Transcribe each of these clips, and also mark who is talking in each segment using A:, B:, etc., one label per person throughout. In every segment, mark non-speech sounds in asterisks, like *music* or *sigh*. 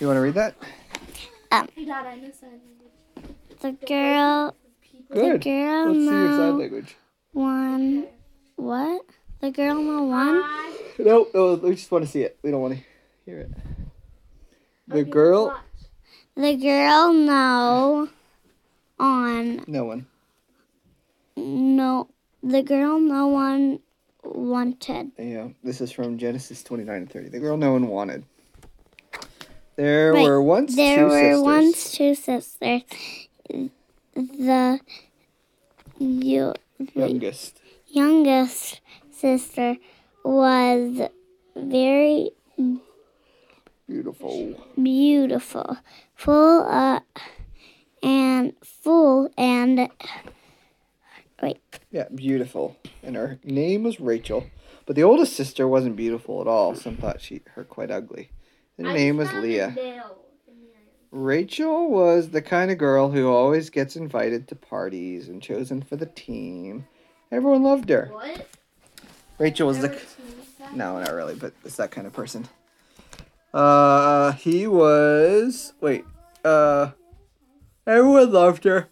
A: you want to read that?
B: Hey, Dad, I know sign language.
C: The girl,
A: Good.
C: the girl
A: Let's see your sign
C: no
A: language.
C: one. What? The girl no one.
A: No, no, we just want to see it. We don't want to hear it. The girl,
C: The girl no on
A: no one.
C: no. The girl no one wanted.
A: Yeah, this is from Genesis 29 and 30. The girl no one wanted. There
C: Wait,
A: were once
C: There
A: two
C: were
A: sisters.
C: once two sisters. The you,
A: youngest.
C: youngest sister was very
A: Beautiful.
C: beautiful, full uh, and full and wait.
A: Yeah, beautiful. And her name was Rachel. But the oldest sister wasn't beautiful at all. Some thought she her quite ugly. Her name was Leah. Rachel was the kind of girl who always gets invited to parties and chosen for the team. Everyone loved her.
B: What?
A: Rachel was the no, not really, but it's that kind of person. Uh, he was wait. Uh, everyone loved her.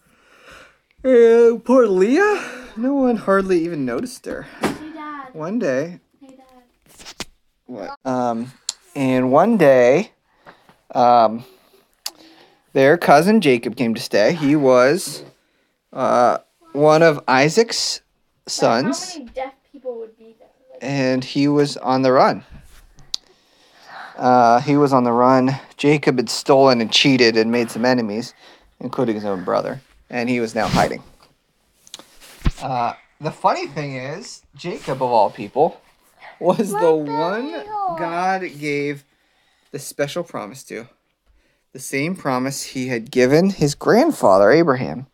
A: Uh, poor Leah. No one hardly even noticed her.
B: Hey, Dad.
A: One day,
B: Hey, Dad.
A: what? Um, and one day, um, their cousin Jacob came to stay. He was, uh, one of Isaac's sons.
B: How many deaf people would be there?
A: And he was on the run. Uh, he was on the run. Jacob had stolen and cheated and made some enemies, including his own brother, and he was now hiding. Uh, the funny thing is, Jacob, of all people, was the one God gave the special promise to. The same promise he had given his grandfather, Abraham.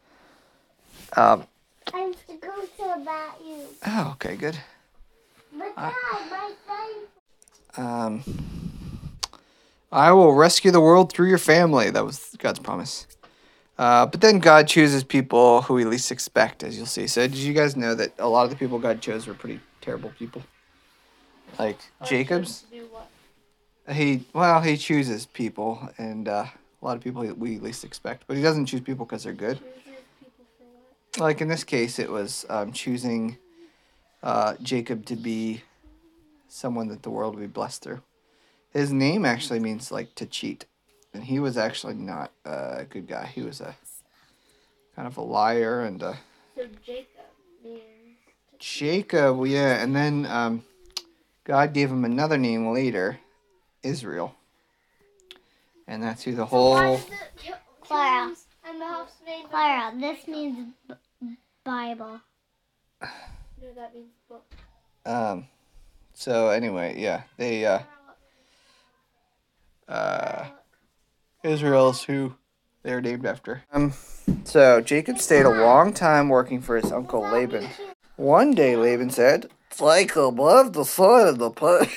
A: Um,
C: I'm to go to about you.
A: oh, okay, good.
C: But
A: Uh,
C: my friend.
A: Um, I will rescue the world through your family. That was God's promise. Uh, but then God chooses people who we least expect, as you'll see. So, did you guys know that a lot of the people God chose were pretty terrible people? Like Jacob's, he well, he chooses people, and uh, a lot of people we least expect. But he doesn't choose people because they're good.
B: Chooses people for what?
A: Like in this case, it was um, choosing uh, Jacob to be someone that the world would be blessed through. His name actually means like to cheat, and he was actually not a good guy. He was a kind of a liar and a
B: So Jacob means.
A: Jacob. Yeah, and then um, God gave him another name later, Israel, and that's who the whole.
C: Clara.
B: And the house.
C: Clara, this means Bible.
B: No, that means book.
A: Um, so anyway, yeah, they uh, uh, Israel's who they're named after. Um, so Jacob stayed a long time working for his uncle Laban. One day, Laban said, "Jacob, I've decided the put."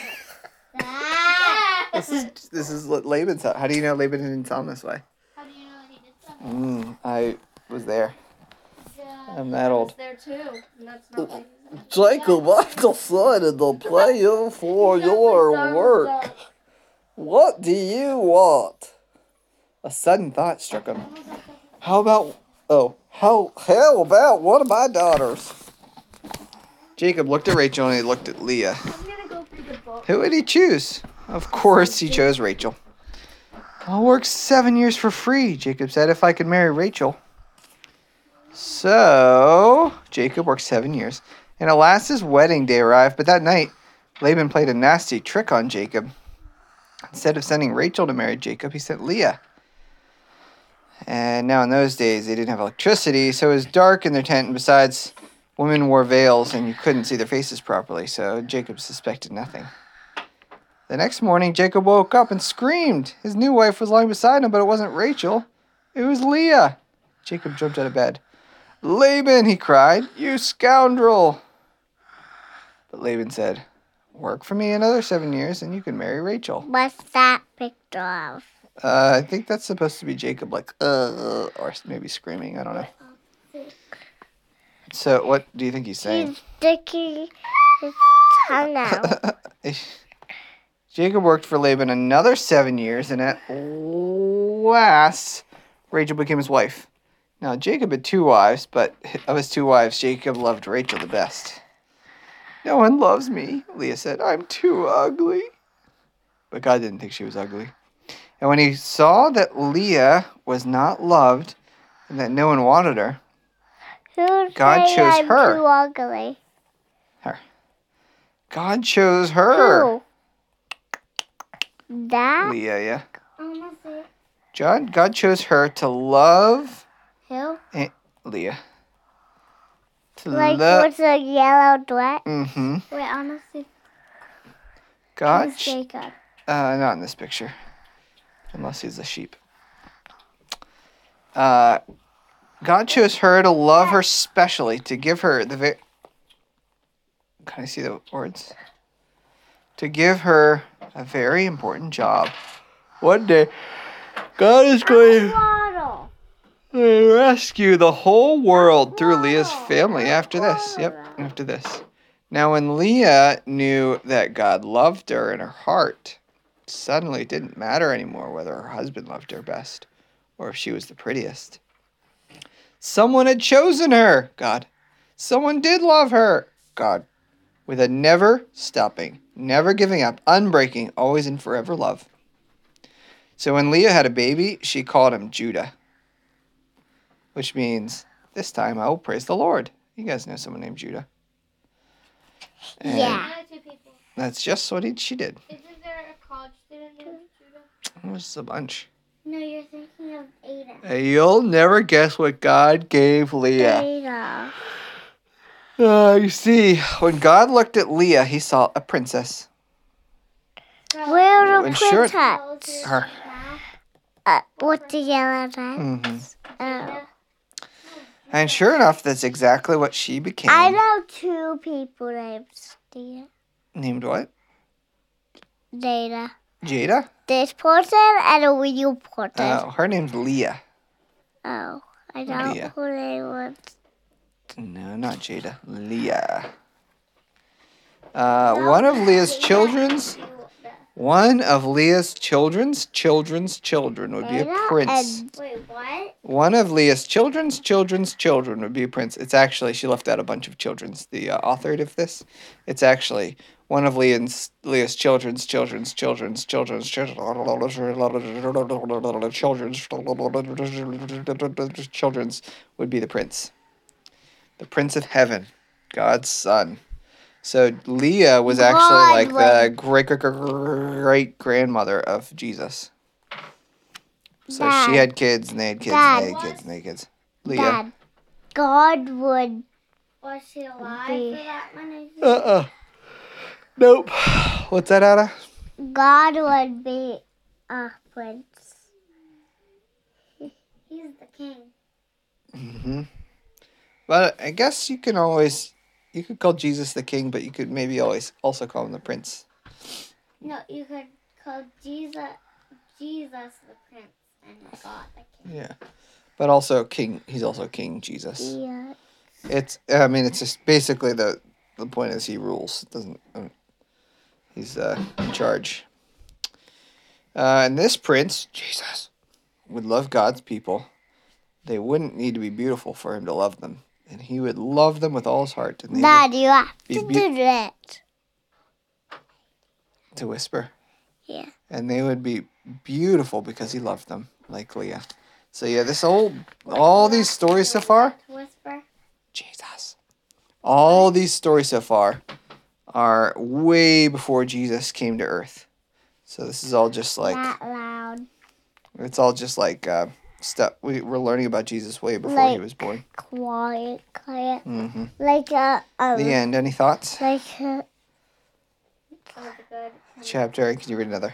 A: this is this is what Laban said. How do you know Laban didn't tell him this way?
B: How do you know he did something?
A: Mm, I was there.
B: Yeah.
A: I'm that old.
B: there too. And that's not like
A: Jacob, I've decided to pay you *laughs* for your work. What do you want? A sudden thought struck him. How about oh, how how about one of my daughters? Jacob looked at Rachel and he looked at Leah.
B: I'm gonna go through the book.
A: Who would he choose? Of course he chose Rachel. I'll work seven years for free, Jacob said, if I could marry Rachel. So Jacob worked seven years. And at last his wedding day arrived, but that night Laban played a nasty trick on Jacob. Instead of sending Rachel to marry Jacob, he sent Leah. And now in those days they didn't have electricity, so it was dark in their tent, and besides, women wore veils and you couldn't see their faces properly, so Jacob suspected nothing. The next morning, Jacob woke up and screamed. His new wife was lying beside him, but it wasn't Rachel. It was Leah. Jacob jumped out of bed. Laban, he cried, you scoundrel. But Laban said, Work for me another seven years and you can marry Rachel.
C: What's that picture of?
A: Uh, I think that's supposed to be Jacob, like, uh, or maybe screaming. I don't know. So, what do you think he's saying?
C: He's sticking his tongue *laughs* out.
A: Jacob worked for Laban another seven years, and at last, Rachel became his wife. Now, Jacob had two wives, but of his two wives, Jacob loved Rachel the best. No one loves me, Leah said. I'm too ugly. But God didn't think she was ugly. And when he saw that Leah was not loved and that no one wanted her,
C: Who
A: God chose
C: I'm
A: her.
C: Too ugly.
A: God chose her.
C: Who? That?
A: Leah, yeah.
B: I wanna see it.
A: John, God chose her to love
C: Who?
A: Leah. To
C: Like
A: love.
C: with a yellow dress?
A: Mm-hmm.
B: Wait, I.
A: God,
C: Who's
A: ch-
C: Jacob?
A: uh, not in this picture, unless he's a sheep. Uh, God chose her to love her specially, to give her the. Va- Can I see the words? To give her a very important job. One day, God is going to rescue the whole world through Leah's family after this. Yep, after this. Now, when Leah knew that God loved her in her heart, suddenly it didn't matter anymore whether her husband loved her best or if she was the prettiest. Someone had chosen her, God. Someone did love her, God, with a never stopping, never giving up, unbreaking, always and forever love. So when Leah had a baby, she called him Judah, which means this time I will praise the Lord. You guys know someone named Judah. And
C: Yeah.
B: I know two people.
A: That's just what he, she did.
B: Isn't there a college student named Judah?
A: It was a bunch.
C: No, you're thinking of Ada.
A: Hey, you'll never guess what God gave Leah.
C: Ada.
A: Uh, you see, when God looked at Leah, he saw a princess.
C: Where's
A: And
C: the
A: sure-
C: princess?
A: Her.
C: Uh, with the yellow dress?
A: hmm
C: Oh.
A: And sure enough, that's exactly what she became.
C: I know two people named Steve.
A: Named what?
C: Data.
A: Jada?
C: This person and a real person.
A: Oh, her name's Leah.
C: Oh, I know
A: Leah.
C: Know who they was.
A: No, not Jada. Leah. Uh, one of Leah's children's, one of Leah's children's children's children would be a prince.
C: and-
B: Wait, what?
A: One of Leah's children's children's children would be a prince. It's actually she left out a bunch of children's. The uh, author of this, it's actually one of Leah's Leah's children's children's children's children's children's children's would be the prince, the prince of heaven, God's son. So Leah was actually like the great great great grandmother of Jesus. So
C: Dad.
A: she had kids, and they had kids, and they had kids, and they had kids. Leah.
C: Dad, God would
B: Was she alive
C: Be-
B: for that many
A: Uh uh Nope. What's that, Ada?
C: God would be a prince. *laughs*
B: He's the king.
A: hmm But I guess you can always, you could call Jesus the king, but you could maybe always also call him the prince.
B: No, you could call Jesus Jesus the prince and God the king.
A: Yeah. But also king. He's also King Jesus.
C: Yeah.
A: It's. I mean, it's just basically the the point is he rules. It doesn't. He's uh, in charge. Uh, and this prince, Jesus, would love God's people. They wouldn't need to be beautiful for him to love them, and he would love them with all his heart. And
C: Dad, you have to
A: beau-
C: do that.
A: to whisper.
C: Yeah.
A: And they would be beautiful because he loved them, like Leah. So yeah, this old, all these stories so far,
B: Whisper.
A: Jesus. All these stories so far are way before Jesus came to earth. So this is all just like
C: Not loud.
A: it's all just like uh, stuff we, we're learning about Jesus way before he was born.
C: Quiet, quiet.
A: hmm
C: Like uh, a
A: The end. Any thoughts?
C: like a,
B: the good.
A: Chapter. Can you read another?